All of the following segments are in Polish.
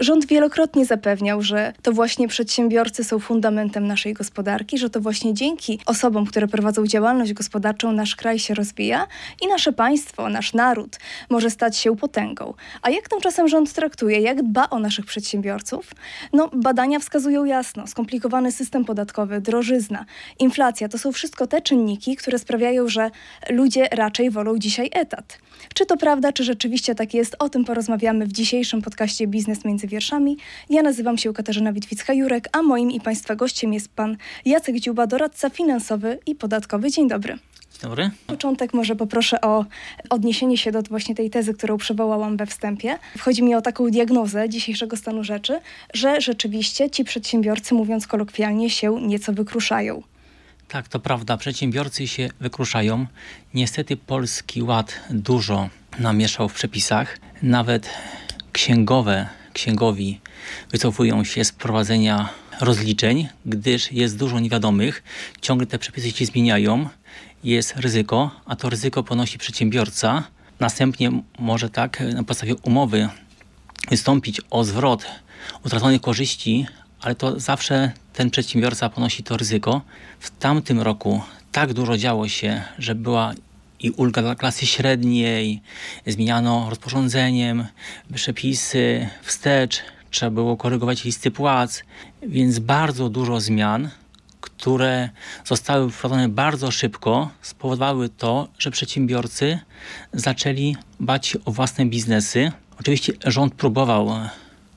Rząd wielokrotnie zapewniał, że to właśnie przedsiębiorcy są fundamentem naszej gospodarki, że to właśnie dzięki osobom, które prowadzą działalność gospodarczą, nasz kraj się rozwija i nasze państwo, nasz naród może stać się potęgą. A jak tymczasem rząd traktuje, jak dba o naszych przedsiębiorców? No, badania wskazują jasno: skomplikowany system podatkowy, drożyzna, inflacja to są wszystko te czynniki, które sprawiają, że ludzie raczej wolą dzisiaj etat. Czy to prawda, czy rzeczywiście tak jest? O tym porozmawiamy w dzisiejszym podcaście Biznes między wierszami. Ja nazywam się Katarzyna Witwicka-Jurek, a moim i Państwa gościem jest Pan Jacek Dziuba, doradca finansowy i podatkowy. Dzień dobry. Dzień dobry. Początek może poproszę o odniesienie się do właśnie tej tezy, którą przywołałam we wstępie. Chodzi mi o taką diagnozę dzisiejszego stanu rzeczy, że rzeczywiście ci przedsiębiorcy, mówiąc kolokwialnie, się nieco wykruszają. Tak, to prawda. Przedsiębiorcy się wykruszają. Niestety Polski Ład dużo namieszał w przepisach. Nawet księgowe, księgowi wycofują się z prowadzenia rozliczeń, gdyż jest dużo niewiadomych. Ciągle te przepisy się zmieniają. Jest ryzyko, a to ryzyko ponosi przedsiębiorca. Następnie może tak na podstawie umowy wystąpić o zwrot utraconych korzyści, ale to zawsze ten przedsiębiorca ponosi to ryzyko. W tamtym roku tak dużo działo się, że była i ulga dla klasy średniej, zmieniano rozporządzeniem przepisy wstecz, trzeba było korygować listy płac, więc bardzo dużo zmian, które zostały wprowadzone bardzo szybko, spowodowały to, że przedsiębiorcy zaczęli bać o własne biznesy. Oczywiście rząd próbował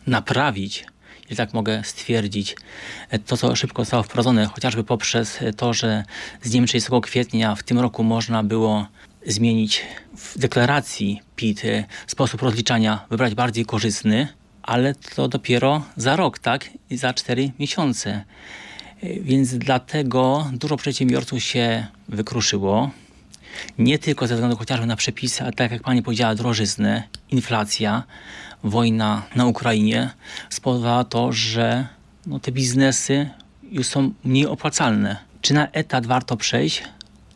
naprawić i tak mogę stwierdzić, to co szybko zostało wprowadzone, chociażby poprzez to, że z dniem 30 kwietnia w tym roku można było zmienić w deklaracji PIT sposób rozliczania, wybrać bardziej korzystny, ale to dopiero za rok, tak? I za 4 miesiące. Więc dlatego dużo przedsiębiorców się wykruszyło. Nie tylko ze względu chociażby na przepisy, ale tak jak pani powiedziała, drożyznę, inflacja, wojna na Ukrainie spowodowała to, że no, te biznesy już są mniej opłacalne. Czy na etat warto przejść?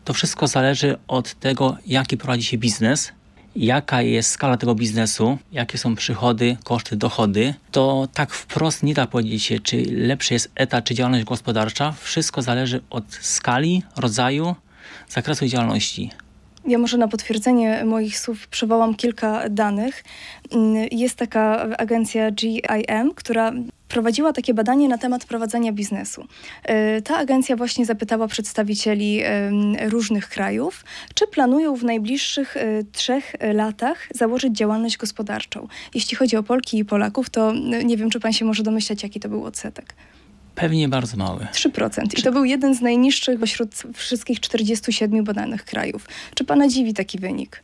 To wszystko zależy od tego, jaki prowadzi się biznes, jaka jest skala tego biznesu, jakie są przychody, koszty, dochody. To tak wprost nie da powiedzieć się, czy lepszy jest etat, czy działalność gospodarcza. Wszystko zależy od skali, rodzaju, zakresu działalności. Ja może na potwierdzenie moich słów przywołam kilka danych. Jest taka agencja GIM, która prowadziła takie badanie na temat prowadzenia biznesu. E, ta agencja właśnie zapytała przedstawicieli różnych krajów, czy planują w najbliższych e, trzech latach założyć działalność gospodarczą. Jeśli chodzi o Polki i Polaków, to nie wiem, czy pan się może domyślać, jaki to był odsetek. Pewnie bardzo mały. 3%. I to był jeden z najniższych wśród wszystkich 47 badanych krajów. Czy pana dziwi taki wynik?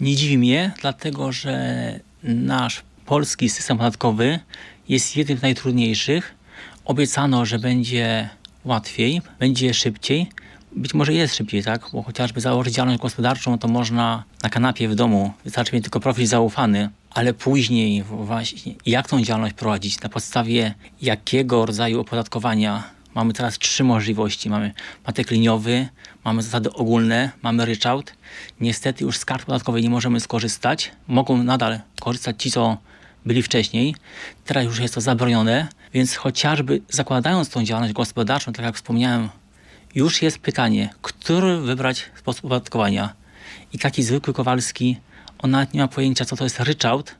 Nie dziwi mnie, dlatego że nasz polski system podatkowy jest jednym z najtrudniejszych. Obiecano, że będzie łatwiej, będzie szybciej. Być może jest szybciej, tak? Bo chociażby założyć działalność gospodarczą, to można na kanapie w domu. Wystarczy mieć tylko profil zaufany ale później właśnie jak tą działalność prowadzić, na podstawie jakiego rodzaju opodatkowania. Mamy teraz trzy możliwości. Mamy patek liniowy, mamy zasady ogólne, mamy ryczałt. Niestety już z kart podatkowej nie możemy skorzystać. Mogą nadal korzystać ci, co byli wcześniej. Teraz już jest to zabronione, więc chociażby zakładając tą działalność gospodarczą, tak jak wspomniałem, już jest pytanie, który wybrać sposób opodatkowania. I taki zwykły Kowalski on nawet nie ma pojęcia, co to jest ryczałt,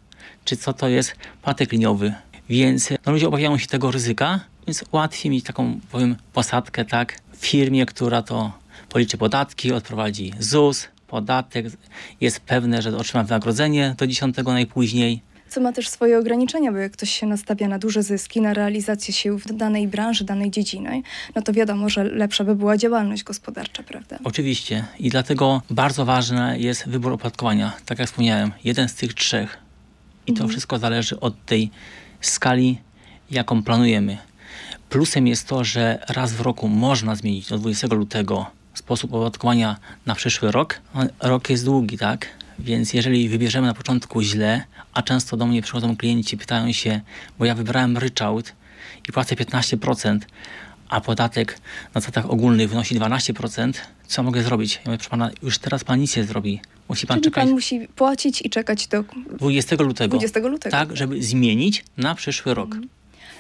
czy co to jest patek liniowy. Więc no, ludzie obawiają się tego ryzyka, więc łatwiej mieć taką, powiem, posadkę, tak, w firmie, która to policzy podatki, odprowadzi ZUS, podatek, jest pewne, że otrzyma wynagrodzenie do 10 najpóźniej, co ma też swoje ograniczenia, bo jak ktoś się nastawia na duże zyski, na realizację sił w danej branży, danej dziedzinie, no to wiadomo, że lepsza by była działalność gospodarcza, prawda? Oczywiście i dlatego bardzo ważny jest wybór opodatkowania. Tak jak wspomniałem, jeden z tych trzech. I to mhm. wszystko zależy od tej skali, jaką planujemy. Plusem jest to, że raz w roku można zmienić do 20 lutego sposób opodatkowania na przyszły rok. Rok jest długi, tak? Więc jeżeli wybierzemy na początku źle, a często do mnie przychodzą klienci, pytają się, bo ja wybrałem ryczałt i płacę 15%, a podatek na zasadach ogólnych wynosi 12%, co mogę zrobić? Ja mówię, proszę pana, już teraz pan nic nie zrobi. Musi pan Czyli czekać pan musi płacić i czekać do 20 lutego. 20 lutego. Tak, żeby zmienić na przyszły rok.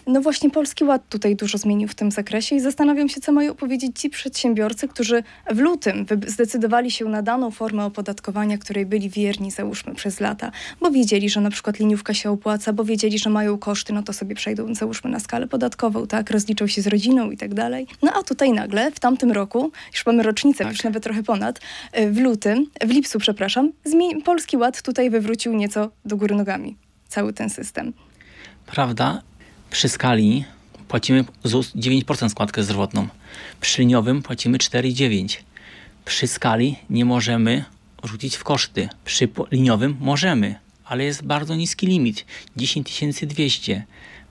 No właśnie Polski Ład tutaj dużo zmienił w tym zakresie i zastanawiam się, co mają powiedzieć ci przedsiębiorcy, którzy w lutym zdecydowali się na daną formę opodatkowania, której byli wierni, załóżmy, przez lata, bo wiedzieli, że na przykład liniówka się opłaca, bo wiedzieli, że mają koszty, no to sobie przejdą, załóżmy, na skalę podatkową, tak, rozliczą się z rodziną i tak dalej. No a tutaj nagle, w tamtym roku, już mamy rocznicę, Tak. już nawet trochę ponad, y, w lutym, w lipcu, przepraszam, Polski Ład tutaj wywrócił nieco do góry nogami cały ten system. Prawda? Przy skali płacimy ZUS 9% składkę zdrowotną. Przy liniowym płacimy 4,9%. Przy skali nie możemy rzucić w koszty. Przy liniowym możemy, ale jest bardzo niski limit 10 200.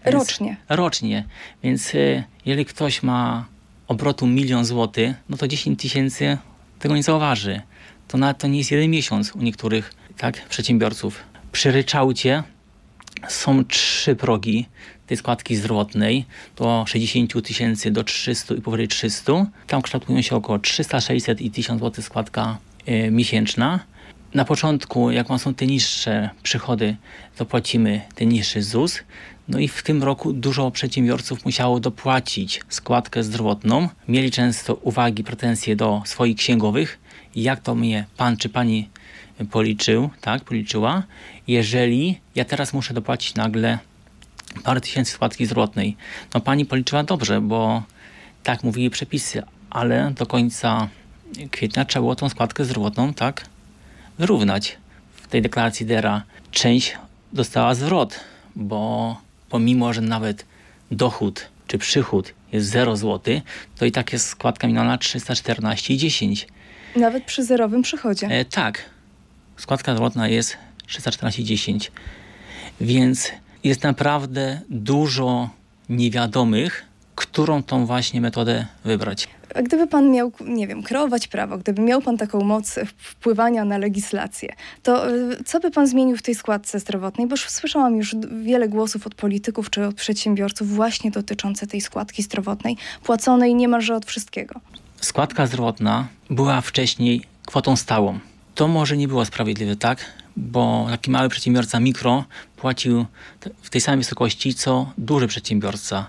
Więc- Rocznie. Rocznie. Więc y, jeżeli ktoś ma obrotu milion złotych, no to 10 tysięcy tego nie zauważy. To nawet to nie jest jeden miesiąc u niektórych tak, przedsiębiorców. Przy ryczałcie są trzy progi tej składki zdrowotnej, do 60 tysięcy do 300 i powyżej 300. Tam kształtują się około 300, 600 i 1000 zł składka y, miesięczna. Na początku, jak są te niższe przychody, to płacimy ten niższy ZUS. No i w tym roku dużo przedsiębiorców musiało dopłacić składkę zdrowotną. Mieli często uwagi, pretensje do swoich księgowych, jak to mnie pan czy pani policzył, tak, policzyła, jeżeli ja teraz muszę dopłacić nagle parę tysięcy składki zdrowotnej. No pani policzyła dobrze, bo tak mówili przepisy, ale do końca kwietnia trzeba było tą składkę zdrowotną, tak, wyrównać. W tej deklaracji DERA część dostała zwrot, bo pomimo, że nawet dochód czy przychód jest 0 zł, to i tak jest składka minimalna 314,10. Nawet przy zerowym przychodzie. E, tak, składka zdrowotna jest 314,10. Więc jest naprawdę dużo niewiadomych, którą tą właśnie metodę wybrać. A gdyby pan miał, nie wiem, kreować prawo, gdyby miał pan taką moc wpływania na legislację, to y, co by pan zmienił w tej składce zdrowotnej? Bo słyszałam już wiele głosów od polityków czy od przedsiębiorców właśnie dotyczące tej składki zdrowotnej, płaconej niemalże od wszystkiego. Składka zdrowotna była wcześniej kwotą stałą. To może nie było sprawiedliwe, tak? Bo taki mały przedsiębiorca mikro płacił w tej samej wysokości co duży przedsiębiorca.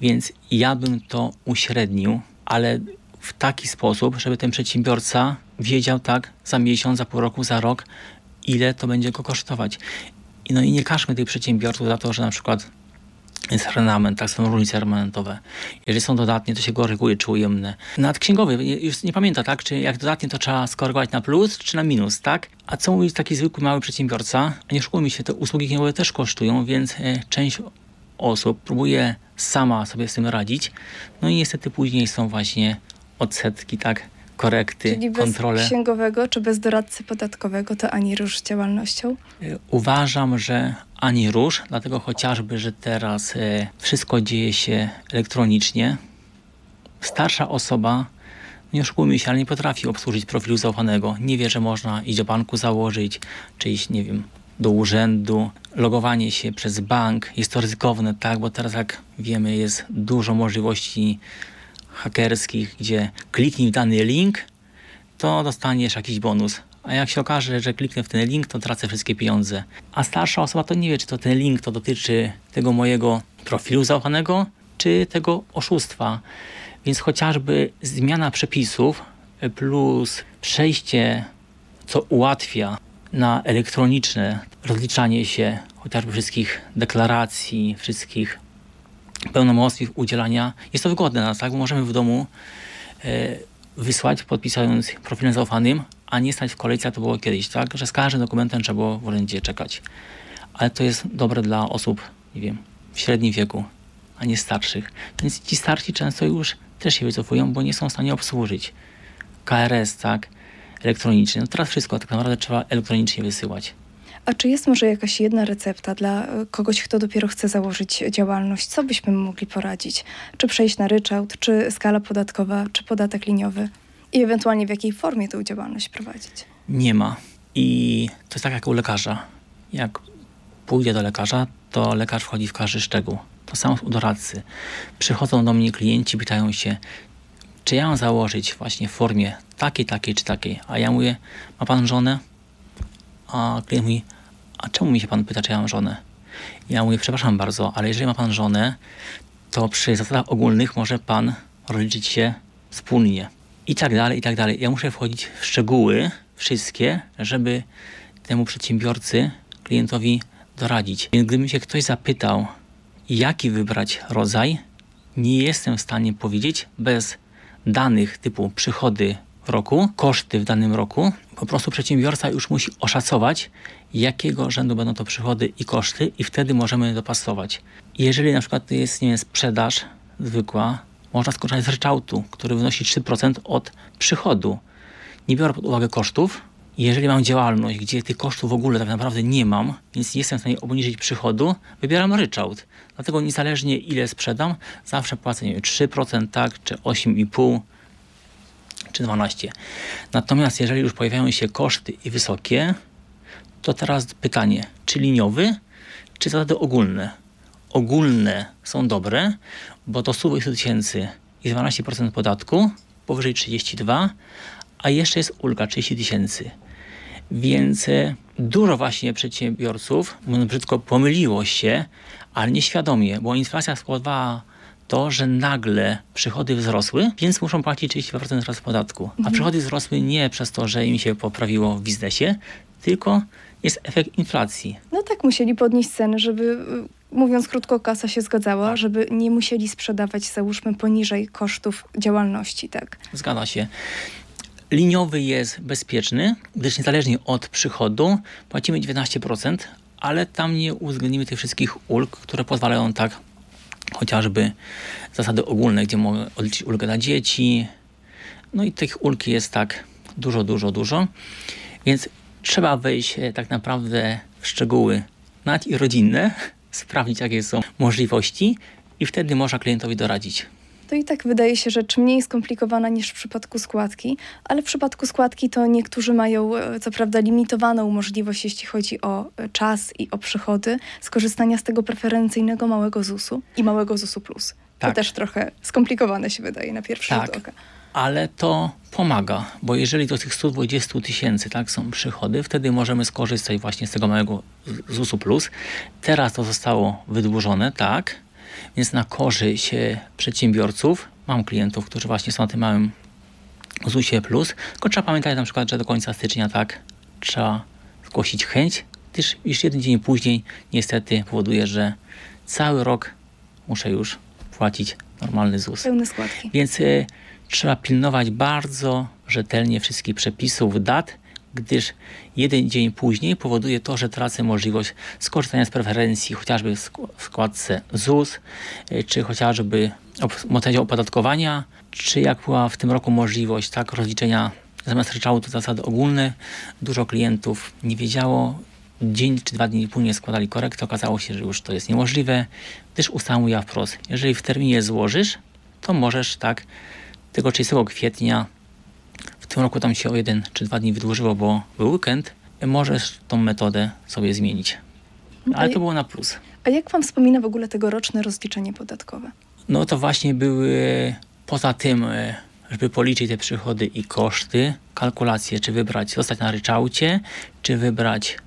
Więc ja bym to uśrednił, ale w taki sposób, żeby ten przedsiębiorca wiedział tak za miesiąc, za pół roku, za rok, ile to będzie go kosztować. No i nie każmy tych przedsiębiorców za to, że na przykład jest renament, tak są różnice remanentowe. Jeżeli są dodatnie, to się koryguje czy ujemne. Nawet księgowy już nie pamięta, tak? Czy jak dodatnie to trzeba skorygować na plus czy na minus, tak? A co mówi taki zwykły mały przedsiębiorca? A nie szukujmy się, te usługi księgowe też kosztują, więc e, część osób próbuje sama sobie z tym radzić. No i niestety później są właśnie odsetki, tak? Korekty, Czyli bez kontrole. księgowego czy bez doradcy podatkowego to ani rusz z działalnością? E, Uważam, że ani rusz, dlatego chociażby, że teraz e, wszystko dzieje się elektronicznie. Starsza osoba, nie oszukujmy się, ale nie potrafi obsłużyć profilu zaufanego. Nie wie, że można iść do banku założyć, czy iść, nie wiem, do urzędu. Logowanie się przez bank jest to ryzykowne, tak, bo teraz jak wiemy jest dużo możliwości hakerskich, gdzie kliknij w dany link, to dostaniesz jakiś bonus. A jak się okaże, że kliknę w ten link, to tracę wszystkie pieniądze. A starsza osoba to nie wie, czy to ten link to dotyczy tego mojego profilu zaufanego, czy tego oszustwa. Więc chociażby zmiana przepisów plus przejście, co ułatwia na elektroniczne rozliczanie się chociażby wszystkich deklaracji, wszystkich pełnomocnictw udzielania, jest to wygodne na nas, tak? Bo możemy w domu e, wysłać, podpisując profilem zaufanym, a nie stać w kolejce, to było kiedyś, tak? Że z każdym dokumentem trzeba było w urzędzie czekać. Ale to jest dobre dla osób, nie wiem, w średnim wieku, a nie starszych. Więc ci starsi często już też się wycofują, bo nie są w stanie obsłużyć. KRS, tak? Elektronicznie. No teraz wszystko tak naprawdę trzeba elektronicznie wysyłać. A czy jest może jakaś jedna recepta dla e, kogoś, kto dopiero chce założyć działalność? Co byśmy mogli poradzić? Czy przejść na ryczałt, czy skala podatkowa, czy podatek liniowy? I ewentualnie w jakiej formie tę działalność prowadzić? Nie ma. I to jest tak jak u lekarza. Jak pójdę do lekarza, to lekarz wchodzi w każdy szczegół. To samo u doradcy. Przychodzą do mnie klienci, pytają się, czy ja mam założyć właśnie w formie takiej, takiej czy takiej, a ja mówię, ma pan żonę? A klient mówi, a czemu mi się pan pyta, czy ja mam żonę? Ja mówię, przepraszam bardzo, ale jeżeli ma pan żonę, to przy zasadach ogólnych może pan rozliczyć się wspólnie. I tak dalej, i tak dalej. Ja muszę wchodzić w szczegóły wszystkie, żeby temu przedsiębiorcy, klientowi doradzić. Więc gdyby się ktoś zapytał, jaki wybrać rodzaj, nie jestem w stanie powiedzieć bez danych typu przychody roku, koszty w danym roku. Po prostu przedsiębiorca już musi oszacować, jakiego rzędu będą to przychody i koszty i wtedy możemy dopasować. Jeżeli na przykład jest nie wiem, sprzedaż zwykła, można skorzystać z ryczałtu, który wynosi 3% od przychodu. Nie biorę pod uwagę kosztów. Jeżeli mam działalność, gdzie tych kosztów w ogóle tak naprawdę nie mam, więc nie jestem w stanie obniżyć przychodu, wybieram ryczałt. Dlatego niezależnie ile sprzedam, zawsze płacę nie wiem, 3%, tak, czy 8,5%, czy 12. Natomiast jeżeli już pojawiają się koszty i wysokie, to teraz pytanie, czy liniowy, czy zasady ogólne? Ogólne są dobre, bo to 100 tysięcy i 12% podatku, powyżej 32, a jeszcze jest ulga 30 tysięcy. Więc e, dużo właśnie przedsiębiorców, mówiąc brzydko, pomyliło się, ale nieświadomie, bo inflacja składała to, że nagle przychody wzrosły, więc muszą płacić 32% teraz podatku. A Mhm. przychody wzrosły nie przez to, że im się poprawiło w biznesie, tylko jest efekt inflacji. No tak, musieli podnieść ceny, żeby, y, mówiąc krótko, kasa się zgadzała, Tak. żeby nie musieli sprzedawać, załóżmy, poniżej kosztów działalności, tak? Zgadza się. Liniowy jest bezpieczny, gdyż niezależnie od przychodu płacimy 19%, ale tam nie uwzględnimy tych wszystkich ulg, które pozwalają tak chociażby zasady ogólne, gdzie mogę odliczyć ulgę dla dzieci. No i tych ulg jest tak dużo, dużo, dużo. Więc trzeba wejść e, tak naprawdę w szczegóły nawet i rodzinne, sprawdzić jakie są możliwości i wtedy można klientowi doradzić. To i tak wydaje się rzecz mniej skomplikowana niż w przypadku składki, ale w przypadku składki to niektórzy mają e, co prawda limitowaną możliwość, jeśli chodzi o e, czas i o przychody, skorzystania z tego preferencyjnego małego ZUS-u i małego ZUS-u plus. Tak. To też trochę skomplikowane się wydaje na pierwszy Tak. rzut oka. ale to pomaga, bo jeżeli do tych 120 tysięcy tak, są przychody, wtedy możemy skorzystać właśnie z tego małego ZUS-u plus. Teraz to zostało wydłużone, tak, więc na korzyść przedsiębiorców, mam klientów, którzy właśnie są na tym małym ZUS-ie plus, tylko trzeba pamiętać na przykład, że do końca stycznia tak, trzeba zgłosić chęć, gdyż już jeden dzień później niestety powoduje, że cały rok muszę już płacić normalny ZUS. Pełne składki. Więc y, trzeba pilnować bardzo rzetelnie wszystkich przepisów, dat, gdyż jeden dzień później powoduje to, że tracę możliwość skorzystania z preferencji chociażby w sk- w składce ZUS, y, czy chociażby op- modelu opodatkowania, czy jak była w tym roku możliwość tak rozliczenia zamiast ryczałtu zasady ogólne. Dużo klientów nie wiedziało, dzień czy dwa dni później składali korektę, okazało się, że już to jest niemożliwe, gdyż ustawa mówiła wprost, jeżeli w terminie złożysz, to możesz tak tego 30 kwietnia, w tym roku tam się o jeden czy dwa dni wydłużyło, bo był weekend, możesz tą metodę sobie zmienić. Ale to było na plus. A jak Pan wspomina w ogóle tegoroczne rozliczenie podatkowe? No to właśnie były poza tym, e, żeby policzyć te przychody i koszty, kalkulacje, czy wybrać, zostać na ryczałcie, czy wybrać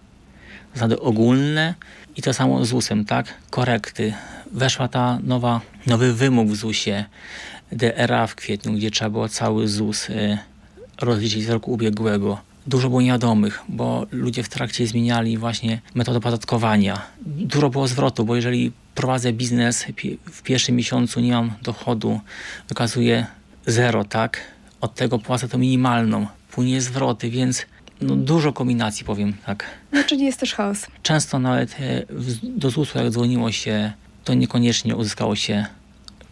zasady ogólne i to samo z ZUS-em, tak? Korekty. Weszła ta nowa, nowy wymóg w ZUS-ie DRA w kwietniu, gdzie trzeba było cały ZUS e, rozliczyć z roku ubiegłego. Dużo było niewiadomych, bo ludzie w trakcie zmieniali właśnie metodę opodatkowania. Dużo było zwrotu, bo jeżeli prowadzę biznes, w pierwszym miesiącu nie mam dochodu, wykazuję zero, tak? Od tego płacę to minimalną. Później zwroty, więc no, dużo kombinacji, powiem tak. No, czyli jest też chaos. Często nawet e, do ZUS-u jak dzwoniło się, to niekoniecznie uzyskało się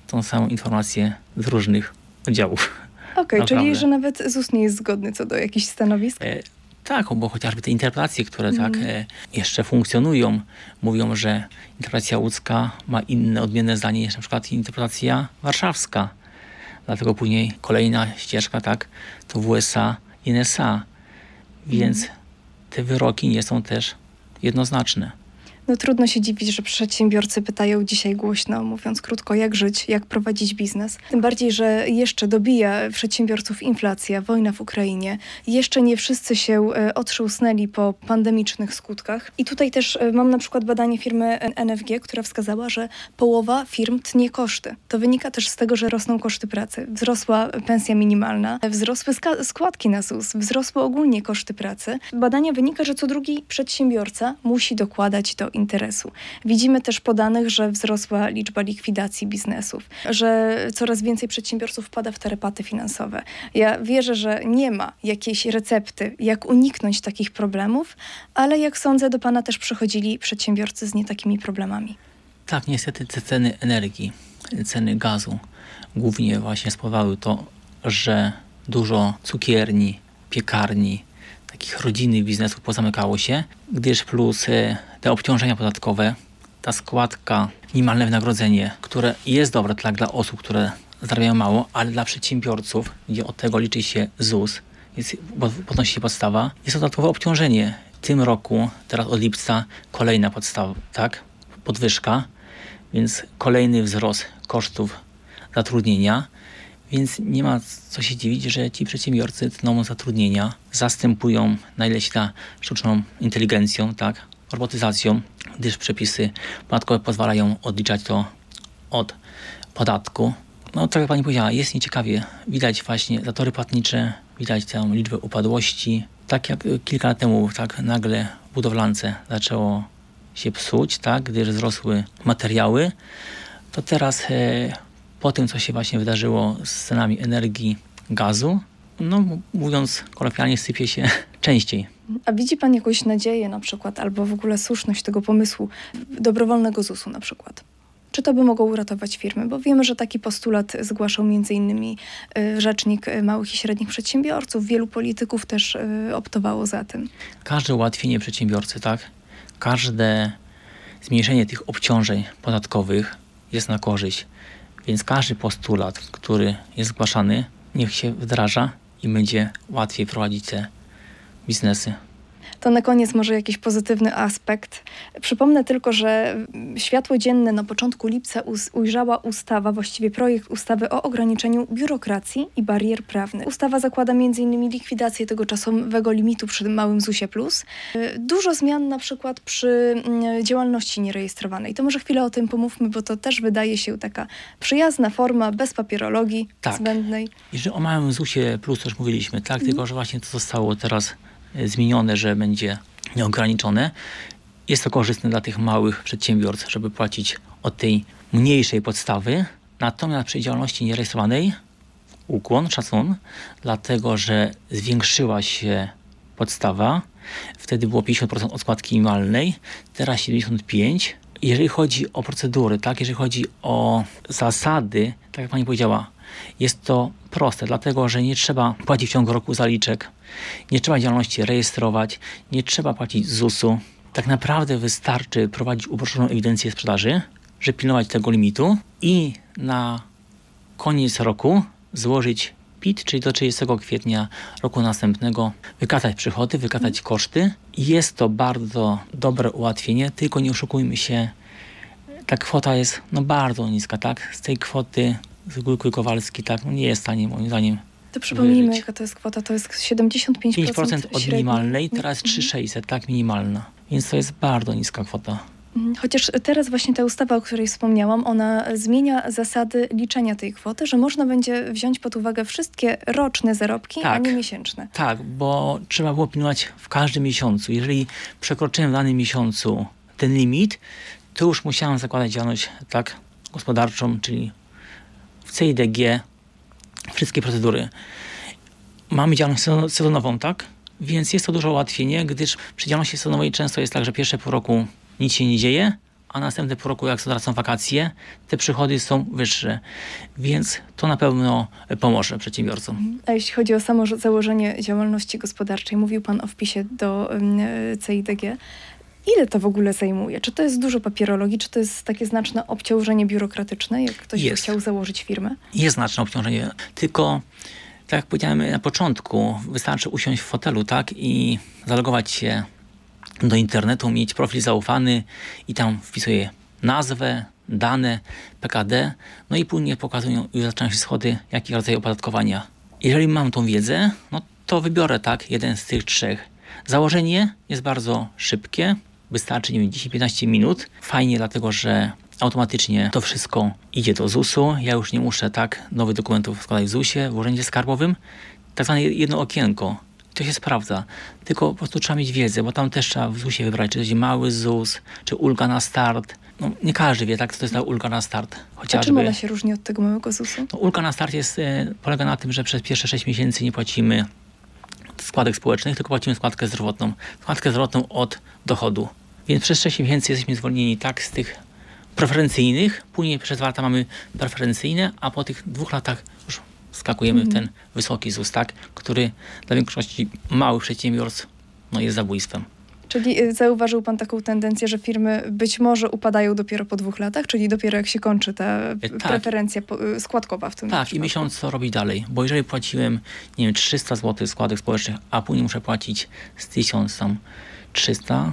tą samą informację z różnych oddziałów. Okej, czyli Naprawdę. że nawet ZUS nie jest zgodny co do jakichś stanowisk? E, tak, bo chociażby te interpretacje, które Mhm. tak e, jeszcze funkcjonują, mówią, że interpretacja łódzka ma inne, odmienne zdanie niż na przykład interpretacja warszawska. Dlatego później kolejna ścieżka, tak, to WSA i NSA. Więc Mhm. te wyroki nie są też jednoznaczne. No trudno się dziwić, że przedsiębiorcy pytają dzisiaj głośno, mówiąc krótko, jak żyć, jak prowadzić biznes. Tym bardziej, że jeszcze dobija przedsiębiorców inflacja, wojna w Ukrainie. Jeszcze nie wszyscy się e, otrząsnęli po pandemicznych skutkach. I tutaj też e, mam na przykład badanie firmy NFG, która wskazała, że połowa firm tnie koszty. To wynika też z tego, że rosną koszty pracy. Wzrosła pensja minimalna, wzrosły składki na ZUS, wzrosły ogólnie koszty pracy. Badania wynika, że co drugi przedsiębiorca musi dokładać do interesu. Widzimy też po danych, że wzrosła liczba likwidacji biznesów, że coraz więcej przedsiębiorców wpada w tarapaty finansowe. Ja wierzę, że nie ma jakiejś recepty, jak uniknąć takich problemów, ale jak sądzę, do Pana też przychodzili przedsiębiorcy z nie takimi problemami. Tak, niestety te ceny energii, ceny gazu głównie właśnie spowodowały to, że dużo cukierni, piekarni, takich rodzinnych biznesów pozamykało się, gdyż plus e, te obciążenia podatkowe, ta składka, minimalne wynagrodzenie, które jest dobre tak dla osób, które zarabiają mało, ale dla przedsiębiorców, gdzie od tego liczy się ZUS, jest, podnosi się podstawa, jest dodatkowe obciążenie. W tym roku, teraz od lipca, kolejna podstawa, tak? Podwyżka, więc kolejny wzrost kosztów zatrudnienia. Więc nie ma co się dziwić, że ci przedsiębiorcy tną zatrudnienia, zastępują na ile się da sztuczną inteligencją, tak, robotyzacją, gdyż przepisy podatkowe pozwalają odliczać to od podatku. No tak jak Pani powiedziała, jest nieciekawie. Widać właśnie zatory płatnicze, widać tę liczbę upadłości. Tak jak kilka lat temu, tak nagle budowlance zaczęło się psuć, tak, gdyż wzrosły materiały, to teraz e, po tym, co się właśnie wydarzyło z cenami energii, gazu, no mówiąc kolokwialnie, sypie się częściej. A widzi Pan jakąś nadzieję na przykład, albo w ogóle słuszność tego pomysłu dobrowolnego ZUS-u na przykład? Czy to by mogło uratować firmy? Bo wiemy, że taki postulat zgłaszał między innymi y, rzecznik małych i średnich przedsiębiorców. Wielu polityków też y, optowało za tym. Każde ułatwienie przedsiębiorcy, tak? Każde zmniejszenie tych obciążeń podatkowych jest na korzyść więc każdy postulat, który jest zgłaszany, niech się wdraża i będzie łatwiej prowadzić te biznesy. To na koniec może jakiś pozytywny aspekt. Przypomnę tylko, że światło dzienne na początku lipca ujrzała ustawa, właściwie projekt ustawy o ograniczeniu biurokracji i barier prawnych. Ustawa zakłada m.in. likwidację tego czasowego limitu przy małym ZUSie plus. Dużo zmian na przykład przy mm, działalności nierejestrowanej. To może chwilę o tym pomówmy, bo to też wydaje się taka przyjazna forma, bez papierologii tak. zbędnej. Jeżeli o małym ZUSie plus też mówiliśmy, tak? Tylko, że właśnie to zostało teraz zmienione, że będzie nieograniczone. Jest to korzystne dla tych małych przedsiębiorstw, żeby płacić od tej mniejszej podstawy. Natomiast przy działalności nierejestrowanej ukłon, szacun, dlatego że zwiększyła się podstawa. Wtedy było 50% od składki minimalnej, teraz 75%. Jeżeli chodzi o procedury, tak, jeżeli chodzi o zasady, tak jak pani powiedziała, jest to proste, dlatego że nie trzeba płacić w ciągu roku zaliczek, nie trzeba działalności rejestrować, nie trzeba płacić ZUS-u. Tak naprawdę wystarczy prowadzić uproszczoną ewidencję sprzedaży, że pilnować tego limitu i na koniec roku złożyć PIT, czyli do 30 kwietnia roku następnego, wykazać przychody, wykazać koszty. Jest to bardzo dobre ułatwienie, tylko nie oszukujmy się, ta kwota jest no, bardzo niska, tak? Z tej kwoty z Górki Kowalski, tak, no, nie jest w stanie moim zdaniem to przypomnijmy, jaka to jest kwota. To jest 75% 5% od minimalnej, teraz 3600, mhm. tak, minimalna. Więc to jest bardzo niska kwota. Mhm. Chociaż teraz właśnie ta ustawa, o której wspomniałam, ona zmienia zasady liczenia tej kwoty, że można będzie wziąć pod uwagę wszystkie roczne zarobki, tak, a nie miesięczne. Tak, bo trzeba było pilnować w każdym miesiącu. Jeżeli przekroczyłem w danym miesiącu ten limit, to już musiałem zakładać działalność tak gospodarczą, czyli w CIDG wszystkie procedury. Mamy działalność sezonową, tak? Więc jest to duże ułatwienie, gdyż przy działalności sezonowej często jest tak, że pierwsze pół roku nic się nie dzieje, a następne pół roku, jak są wakacje, te przychody są wyższe. Więc to na pewno pomoże przedsiębiorcom. A jeśli chodzi o samo założenie działalności gospodarczej, mówił Pan o wpisie do CIDG. Ile to w ogóle zajmuje? Czy to jest dużo papierologii, czy to jest takie znaczne obciążenie biurokratyczne, jak ktoś jest. by chciał założyć firmę? Jest znaczne obciążenie, tylko tak jak powiedziałem na początku, wystarczy usiąść w fotelu, tak, i zalogować się do internetu, mieć profil zaufany i tam wpisuję nazwę, dane, PKD, no i później pokazują, już zaczynają się schody, jaki rodzaj opodatkowania. Jeżeli mam tą wiedzę, no to wybiorę tak jeden z tych trzech. Założenie jest bardzo szybkie, wystarczy nie wiem, 10-15 minut. Fajnie, dlatego że automatycznie to wszystko idzie do ZUS-u. Ja już nie muszę tak nowych dokumentów składać w ZUS-ie, w Urzędzie Skarbowym. Tak zwane jedno okienko. To się sprawdza. Tylko po prostu trzeba mieć wiedzę, bo tam też trzeba w ZUS-ie wybrać, czy to jest mały ZUS, czy ulga na start. No, nie każdy wie, tak, co to jest ta ulga na start. Chociażby. A czym ona się różni od tego małego ZUS-u? No, ulga na start jest, e, polega na tym, że przez pierwsze 6 miesięcy nie płacimy składek społecznych, tylko płacimy składkę zdrowotną. Składkę zdrowotną od dochodu. Więc przez 6 miesięcy jesteśmy zwolnieni tak z tych preferencyjnych, później przez dwa lata mamy preferencyjne, a po tych dwóch latach już skakujemy w ten mhm. wysoki ZUS, tak, który dla większości małych przedsiębiorstw no, jest zabójstwem. Czyli y, zauważył Pan taką tendencję, że firmy być może upadają dopiero po dwóch latach, czyli dopiero jak się kończy ta e, tak. preferencja y, składkowa w tym Tak, i miesiąc co robi dalej, bo jeżeli płaciłem, nie wiem, 300 zł składek społecznych, a później muszę płacić z 1300,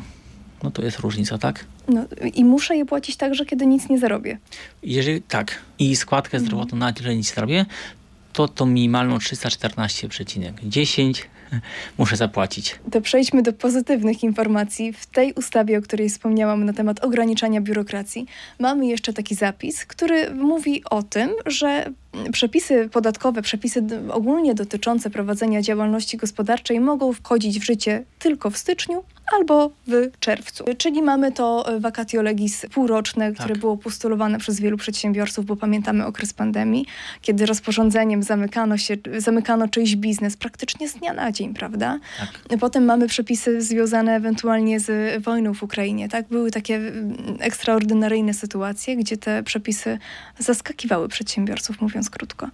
no to jest różnica, tak? No i muszę je płacić także, kiedy nic nie zarobię. Jeżeli tak, i składkę mhm. zdrowotną na tyle nic zarobię, to to minimalną 314,10 muszę zapłacić. To przejdźmy do pozytywnych informacji. W tej ustawie, o której wspomniałam na temat ograniczania biurokracji, mamy jeszcze taki zapis, który mówi o tym, że przepisy podatkowe, przepisy ogólnie dotyczące prowadzenia działalności gospodarczej mogą wchodzić w życie tylko w styczniu albo w czerwcu. Czyli mamy to vacatio legis półroczne, które tak. było postulowane przez wielu przedsiębiorców, bo pamiętamy okres pandemii, kiedy rozporządzeniem zamykano się, zamykano czyjś biznes praktycznie z dnia na dzień, prawda? Tak. Potem mamy przepisy związane ewentualnie z wojną w Ukrainie, tak? Były takie mm, ekstraordynaryjne sytuacje, gdzie te przepisy zaskakiwały przedsiębiorców, mówiąc krótko.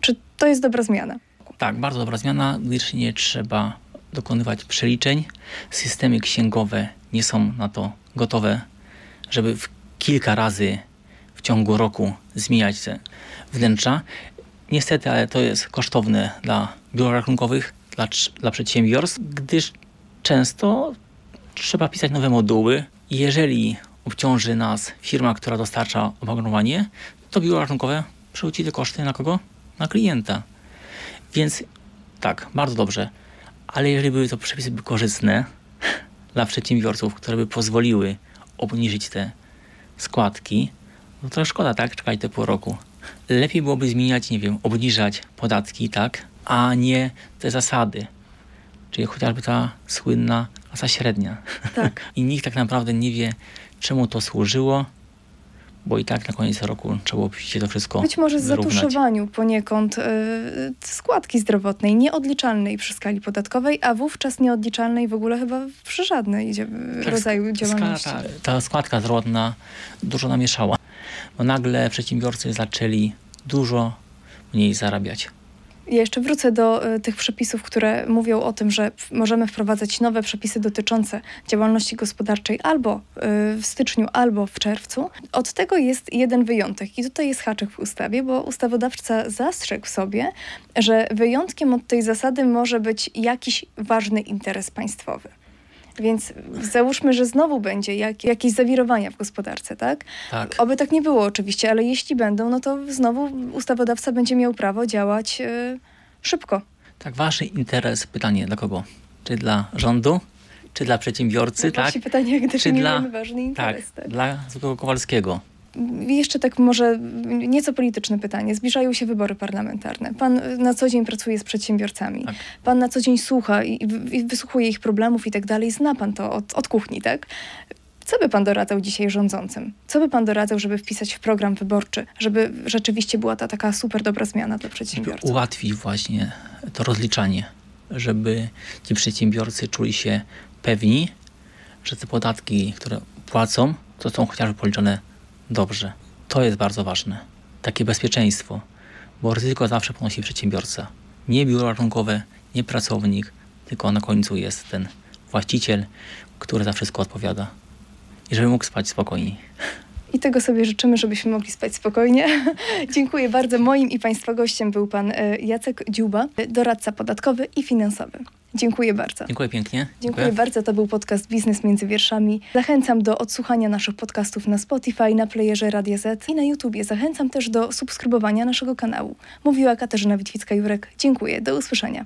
Czy to jest dobra zmiana? Tak, bardzo dobra zmiana, gdyż nie trzeba dokonywać przeliczeń. Systemy księgowe nie są na to gotowe, żeby w kilka razy w ciągu roku zmieniać te wnętrza. Niestety, ale to jest kosztowne dla biur rachunkowych, dla, dla przedsiębiorstw, gdyż często trzeba pisać nowe moduły. Jeżeli obciąży nas firma, która dostarcza oprogramowanie, to biuro rachunkowe przerzuci te koszty na kogo? Na klienta. Więc tak, bardzo dobrze. Ale jeżeli były to przepisy korzystne dla przedsiębiorców, które by pozwoliły obniżyć te składki, no to szkoda, tak? Czekać te pół roku. Lepiej byłoby zmieniać, nie wiem, obniżać podatki, tak? A nie te zasady. Czyli chociażby ta słynna klasa średnia. Tak. I nikt tak naprawdę nie wie, czemu to służyło, bo i tak na koniec roku trzeba się to wszystko Być może wyrównać. zatuszowaniu poniekąd yy, składki zdrowotnej, nieodliczalnej przy skali podatkowej, a wówczas nieodliczalnej w ogóle chyba przy żadnej tak, rodzaju działalności. Ta, ta składka zdrowotna dużo namieszała, bo nagle przedsiębiorcy zaczęli dużo mniej zarabiać. Ja jeszcze wrócę do y, tych przepisów, które mówią o tym, że możemy wprowadzać nowe przepisy dotyczące działalności gospodarczej albo y, w styczniu, albo w czerwcu. Od tego jest jeden wyjątek i tutaj jest haczyk w ustawie, bo ustawodawca zastrzegł sobie, że wyjątkiem od tej zasady może być jakiś ważny interes państwowy. Więc załóżmy, że znowu będzie jak, jakieś zawirowania w gospodarce, tak? tak? Oby tak nie było oczywiście, ale jeśli będą, no to znowu ustawodawca będzie miał prawo działać yy, szybko. Tak, ważny interes, pytanie dla kogo? Czy dla rządu? Czy dla przedsiębiorcy, no tak? pytanie, jak definiujemy ważny interes. Tak, tak. dla zwykłego Kowalskiego jeszcze tak może nieco polityczne pytanie. Zbliżają się wybory parlamentarne. Pan na co dzień pracuje z przedsiębiorcami. Tak. Pan na co dzień słucha i, i wysłuchuje ich problemów i tak dalej. Zna pan to od, od kuchni, tak? Co by pan doradzał dzisiaj rządzącym? Co by pan doradzał, żeby wpisać w program wyborczy, żeby rzeczywiście była ta taka super dobra zmiana dla przedsiębiorców? Żeby ułatwić właśnie to rozliczanie, żeby ci przedsiębiorcy czuli się pewni, że te podatki, które płacą, to są chociażby policzone dobrze. To jest bardzo ważne. Takie bezpieczeństwo, bo ryzyko zawsze ponosi przedsiębiorca. Nie biuro rachunkowe, nie pracownik, tylko na końcu jest ten właściciel, który za wszystko odpowiada. I żeby mógł spać spokojniej. I tego sobie życzymy, żebyśmy mogli spać spokojnie. Dziękuję bardzo. Moim i Państwa gościem był Pan e, Jacek Dziuba, doradca podatkowy i finansowy. Dziękuję bardzo. Dziękuję pięknie. Dziękuję bardzo. To był podcast Biznes między wierszami. Zachęcam do odsłuchania naszych podcastów na Spotify, na playerze Radia Z i na YouTubie. Zachęcam też do subskrybowania naszego kanału. Mówiła Katarzyna Witwicka-Jurek. Dziękuję. Do usłyszenia.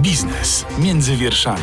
Biznes między wierszami.